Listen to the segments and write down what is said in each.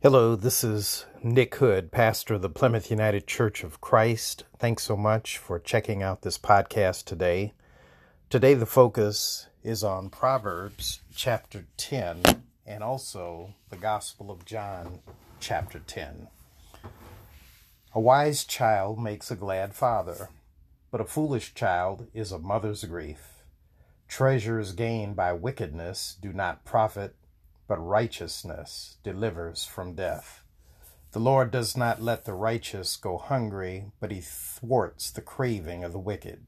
Hello, this is Nick Hood, pastor of the Plymouth United Church of Christ. Thanks so much for checking out this podcast today. Today, the focus is on Proverbs chapter 10 and also the Gospel of John chapter 10. A wise child makes a glad father, but a foolish child is a mother's grief. Treasures gained by wickedness do not profit but righteousness delivers from death. The Lord does not let the righteous go hungry, but he thwarts the craving of the wicked.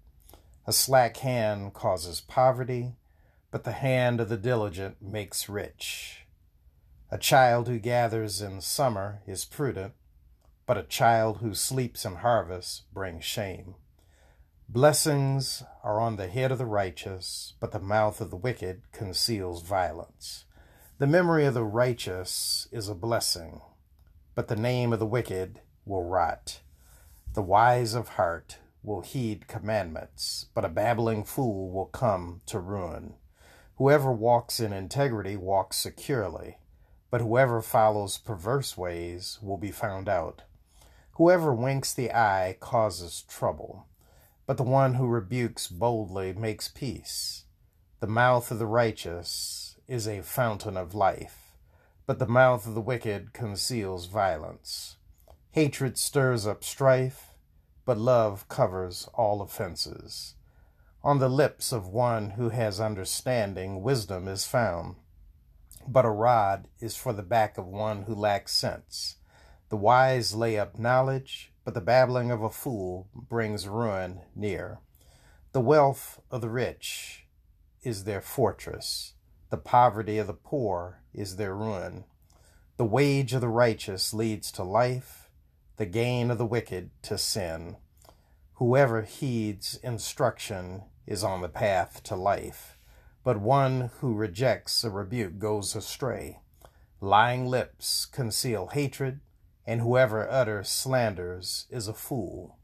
A slack hand causes poverty, but the hand of the diligent makes rich. A child who gathers in summer is prudent, but a child who sleeps in harvest brings shame. Blessings are on the head of the righteous, but the mouth of the wicked conceals violence. The memory of the righteous is a blessing, but the name of the wicked will rot. The wise of heart will heed commandments, but a babbling fool will come to ruin. Whoever walks in integrity walks securely, but whoever follows perverse ways will be found out. Whoever winks the eye causes trouble, but the one who rebukes boldly makes peace. The mouth of the righteous is a fountain of life, but the mouth of the wicked conceals violence. Hatred stirs up strife, but love covers all offenses. On the lips of one who has understanding, wisdom is found, but a rod is for the back of one who lacks sense. The wise lay up knowledge, but the babbling of a fool brings ruin near. The wealth of the rich is their fortress the poverty of the poor is their ruin. The wage of the righteous leads to life, the gain of the wicked to sin. Whoever heeds instruction is on the path to life, but one who rejects a rebuke goes astray. Lying lips conceal hatred, and whoever utters slanders is a fool.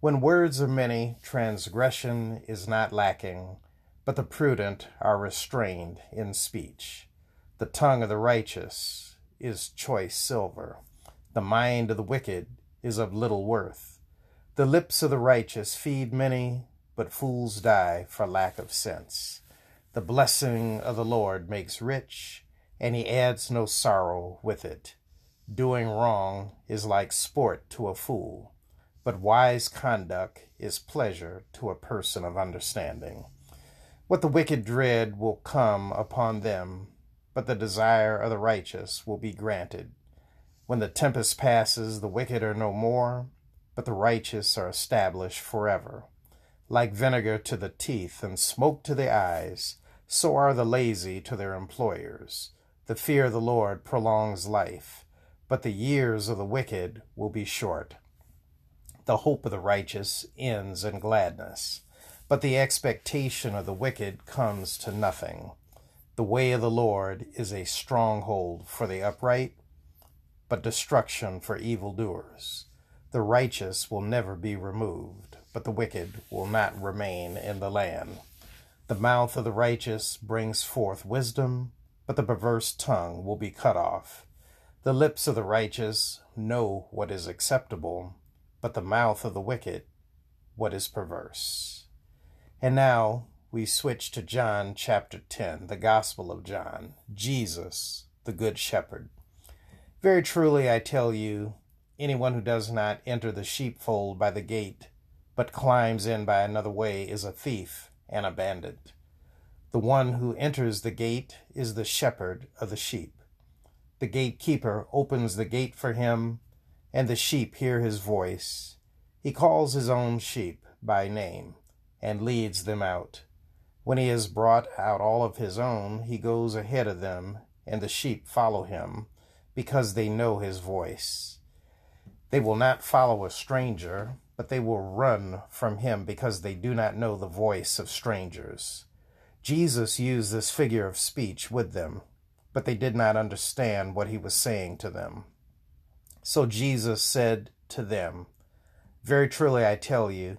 When words are many, transgression is not lacking but the prudent are restrained in speech. The tongue of the righteous is choice silver. The mind of the wicked is of little worth. The lips of the righteous feed many, but fools die for lack of sense. The blessing of the Lord makes rich, and he adds no sorrow with it. Doing wrong is like sport to a fool, but wise conduct is pleasure to a person of understanding. What the wicked dread will come upon them, but the desire of the righteous will be granted. When the tempest passes, the wicked are no more, but the righteous are established forever. Like vinegar to the teeth and smoke to the eyes, so are the lazy to their employers. The fear of the Lord prolongs life, but the years of the wicked will be short. The hope of the righteous ends in gladness but the expectation of the wicked comes to nothing. The way of the Lord is a stronghold for the upright, but destruction for evildoers. The righteous will never be removed, but the wicked will not remain in the land. The mouth of the righteous brings forth wisdom, but the perverse tongue will be cut off. The lips of the righteous know what is acceptable, but the mouth of the wicked what is perverse. And now we switch to John chapter 10, the Gospel of John, Jesus, the Good Shepherd. Very truly I tell you, anyone who does not enter the sheepfold by the gate, but climbs in by another way, is a thief and a bandit. The one who enters the gate is the shepherd of the sheep. The gatekeeper opens the gate for him, and the sheep hear his voice. He calls his own sheep by name and leads them out. When he has brought out all of his own, he goes ahead of them, and the sheep follow him, because they know his voice. They will not follow a stranger, but they will run from him because they do not know the voice of strangers. Jesus used this figure of speech with them, but they did not understand what he was saying to them. So Jesus said to them, Very truly I tell you,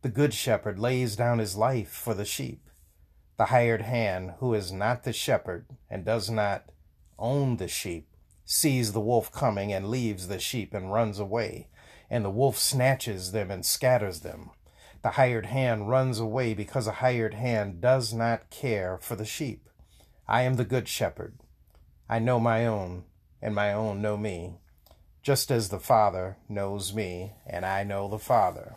The good shepherd lays down his life for the sheep. The hired hand, who is not the shepherd and does not own the sheep, sees the wolf coming and leaves the sheep and runs away, and the wolf snatches them and scatters them. The hired hand runs away because a hired hand does not care for the sheep. I am the good shepherd. I know my own, and my own know me, just as the Father knows me, and I know the Father.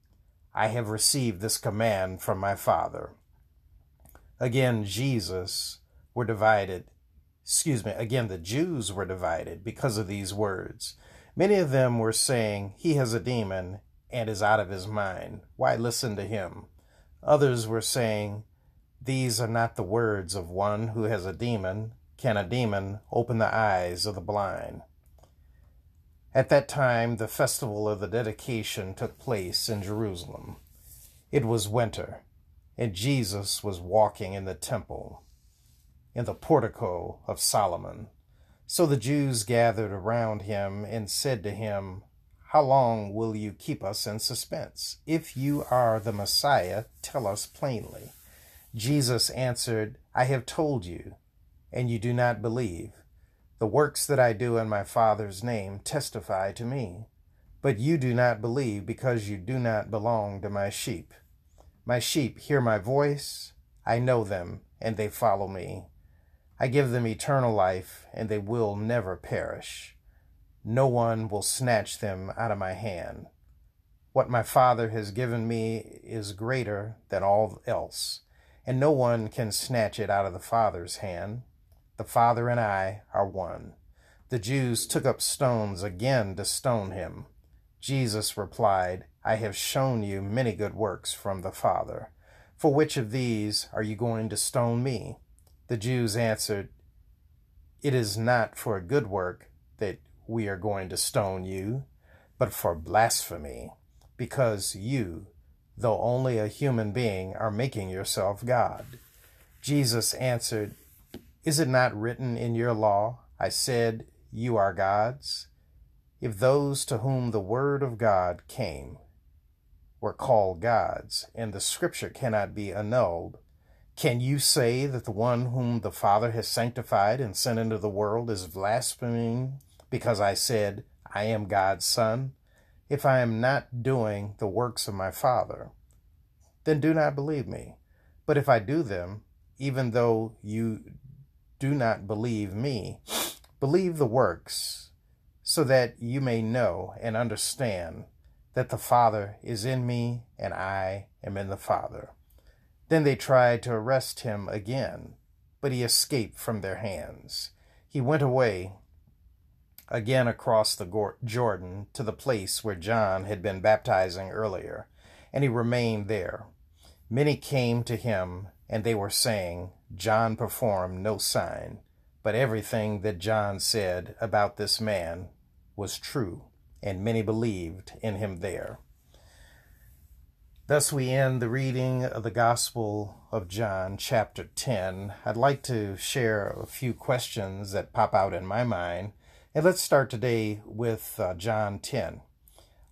I have received this command from my Father. Again, Jesus were divided. Excuse me, again, the Jews were divided because of these words. Many of them were saying, He has a demon and is out of his mind. Why listen to him? Others were saying, These are not the words of one who has a demon. Can a demon open the eyes of the blind? At that time, the festival of the dedication took place in Jerusalem. It was winter, and Jesus was walking in the temple, in the portico of Solomon. So the Jews gathered around him and said to him, How long will you keep us in suspense? If you are the Messiah, tell us plainly. Jesus answered, I have told you, and you do not believe. The works that I do in my Father's name testify to me. But you do not believe because you do not belong to my sheep. My sheep hear my voice, I know them, and they follow me. I give them eternal life, and they will never perish. No one will snatch them out of my hand. What my Father has given me is greater than all else, and no one can snatch it out of the Father's hand. The Father and I are one. The Jews took up stones again to stone him. Jesus replied, I have shown you many good works from the Father. For which of these are you going to stone me? The Jews answered, It is not for a good work that we are going to stone you, but for blasphemy, because you, though only a human being, are making yourself God. Jesus answered, is it not written in your law, I said, You are gods? If those to whom the word of God came were called gods, and the scripture cannot be annulled, can you say that the one whom the Father has sanctified and sent into the world is blaspheming because I said, I am God's Son? If I am not doing the works of my Father, then do not believe me. But if I do them, even though you do not believe me. Believe the works, so that you may know and understand that the Father is in me and I am in the Father. Then they tried to arrest him again, but he escaped from their hands. He went away again across the Jordan to the place where John had been baptizing earlier, and he remained there. Many came to him, and they were saying, John performed no sign, but everything that John said about this man was true, and many believed in him there. Thus, we end the reading of the Gospel of John, chapter 10. I'd like to share a few questions that pop out in my mind. And let's start today with uh, John 10.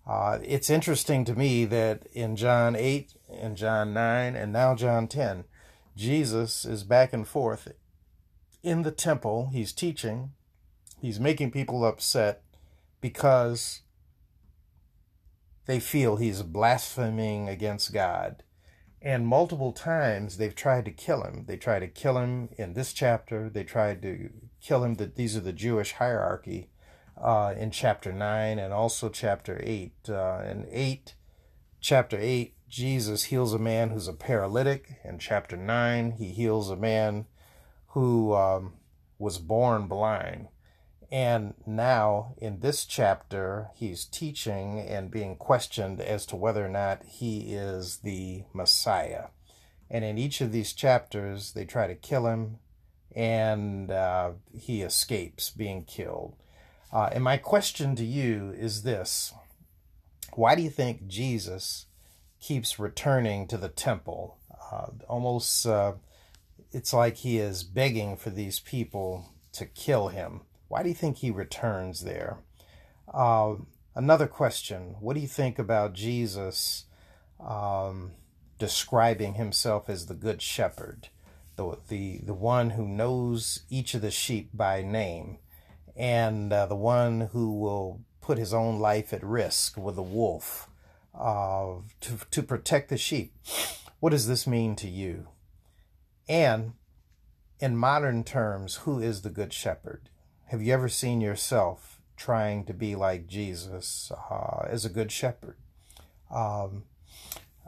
Uh, it's interesting to me that in John 8, in John 9, and now John 10, Jesus is back and forth in the temple. He's teaching. He's making people upset because they feel he's blaspheming against God. And multiple times they've tried to kill him. They tried to kill him in this chapter. They tried to kill him. That these are the Jewish hierarchy uh, in chapter 9 and also chapter 8. Uh, in 8, chapter 8, Jesus heals a man who's a paralytic. In chapter 9, he heals a man who um, was born blind. And now, in this chapter, he's teaching and being questioned as to whether or not he is the Messiah. And in each of these chapters, they try to kill him, and uh, he escapes being killed. Uh, and my question to you is this Why do you think Jesus keeps returning to the temple? Uh, almost, uh, it's like he is begging for these people to kill him. Why do you think he returns there? Uh, another question What do you think about Jesus um, describing himself as the Good Shepherd, the, the, the one who knows each of the sheep by name, and uh, the one who will put his own life at risk with a wolf uh, to, to protect the sheep? What does this mean to you? And in modern terms, who is the Good Shepherd? Have you ever seen yourself trying to be like Jesus uh, as a good shepherd? Um,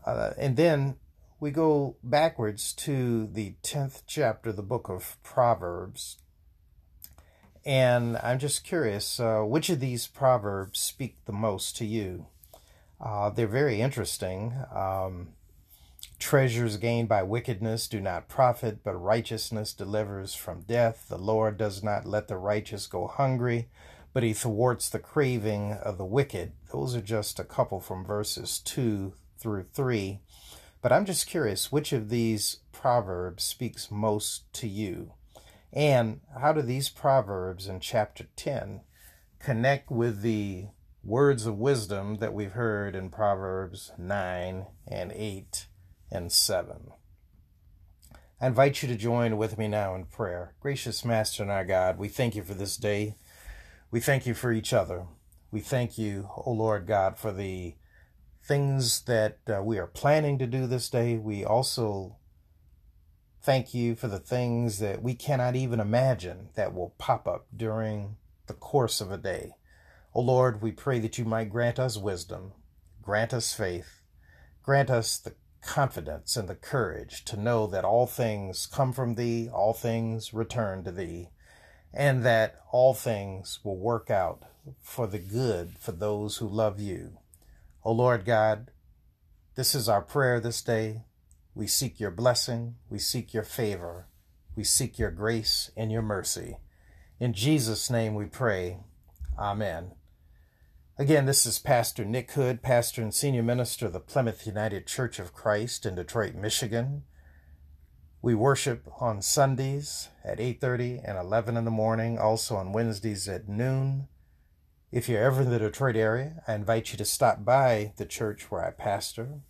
uh, and then we go backwards to the 10th chapter of the book of Proverbs. And I'm just curious, uh, which of these proverbs speak the most to you? Uh, they're very interesting. Um, Treasures gained by wickedness do not profit, but righteousness delivers from death. The Lord does not let the righteous go hungry, but he thwarts the craving of the wicked. Those are just a couple from verses 2 through 3. But I'm just curious, which of these proverbs speaks most to you? And how do these proverbs in chapter 10 connect with the words of wisdom that we've heard in Proverbs 9 and 8? and 7. I invite you to join with me now in prayer. Gracious Master and our God, we thank you for this day. We thank you for each other. We thank you, O Lord God, for the things that uh, we are planning to do this day. We also thank you for the things that we cannot even imagine that will pop up during the course of a day. O Lord, we pray that you might grant us wisdom, grant us faith, grant us the confidence and the courage to know that all things come from thee, all things return to thee, and that all things will work out for the good for those who love you. O Lord God, this is our prayer this day. We seek your blessing, we seek your favor, we seek your grace and your mercy. In Jesus' name we pray. Amen. Again, this is Pastor Nick Hood, pastor and senior minister of the Plymouth United Church of Christ in Detroit, Michigan. We worship on Sundays at 8:30 and 11 in the morning, also on Wednesdays at noon. If you're ever in the Detroit area, I invite you to stop by the church where I pastor,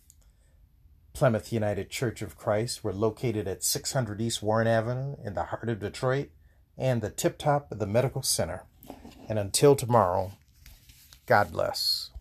Plymouth United Church of Christ. We're located at 600 East Warren Avenue in the heart of Detroit and the tip top of the Medical Center. And until tomorrow, God bless.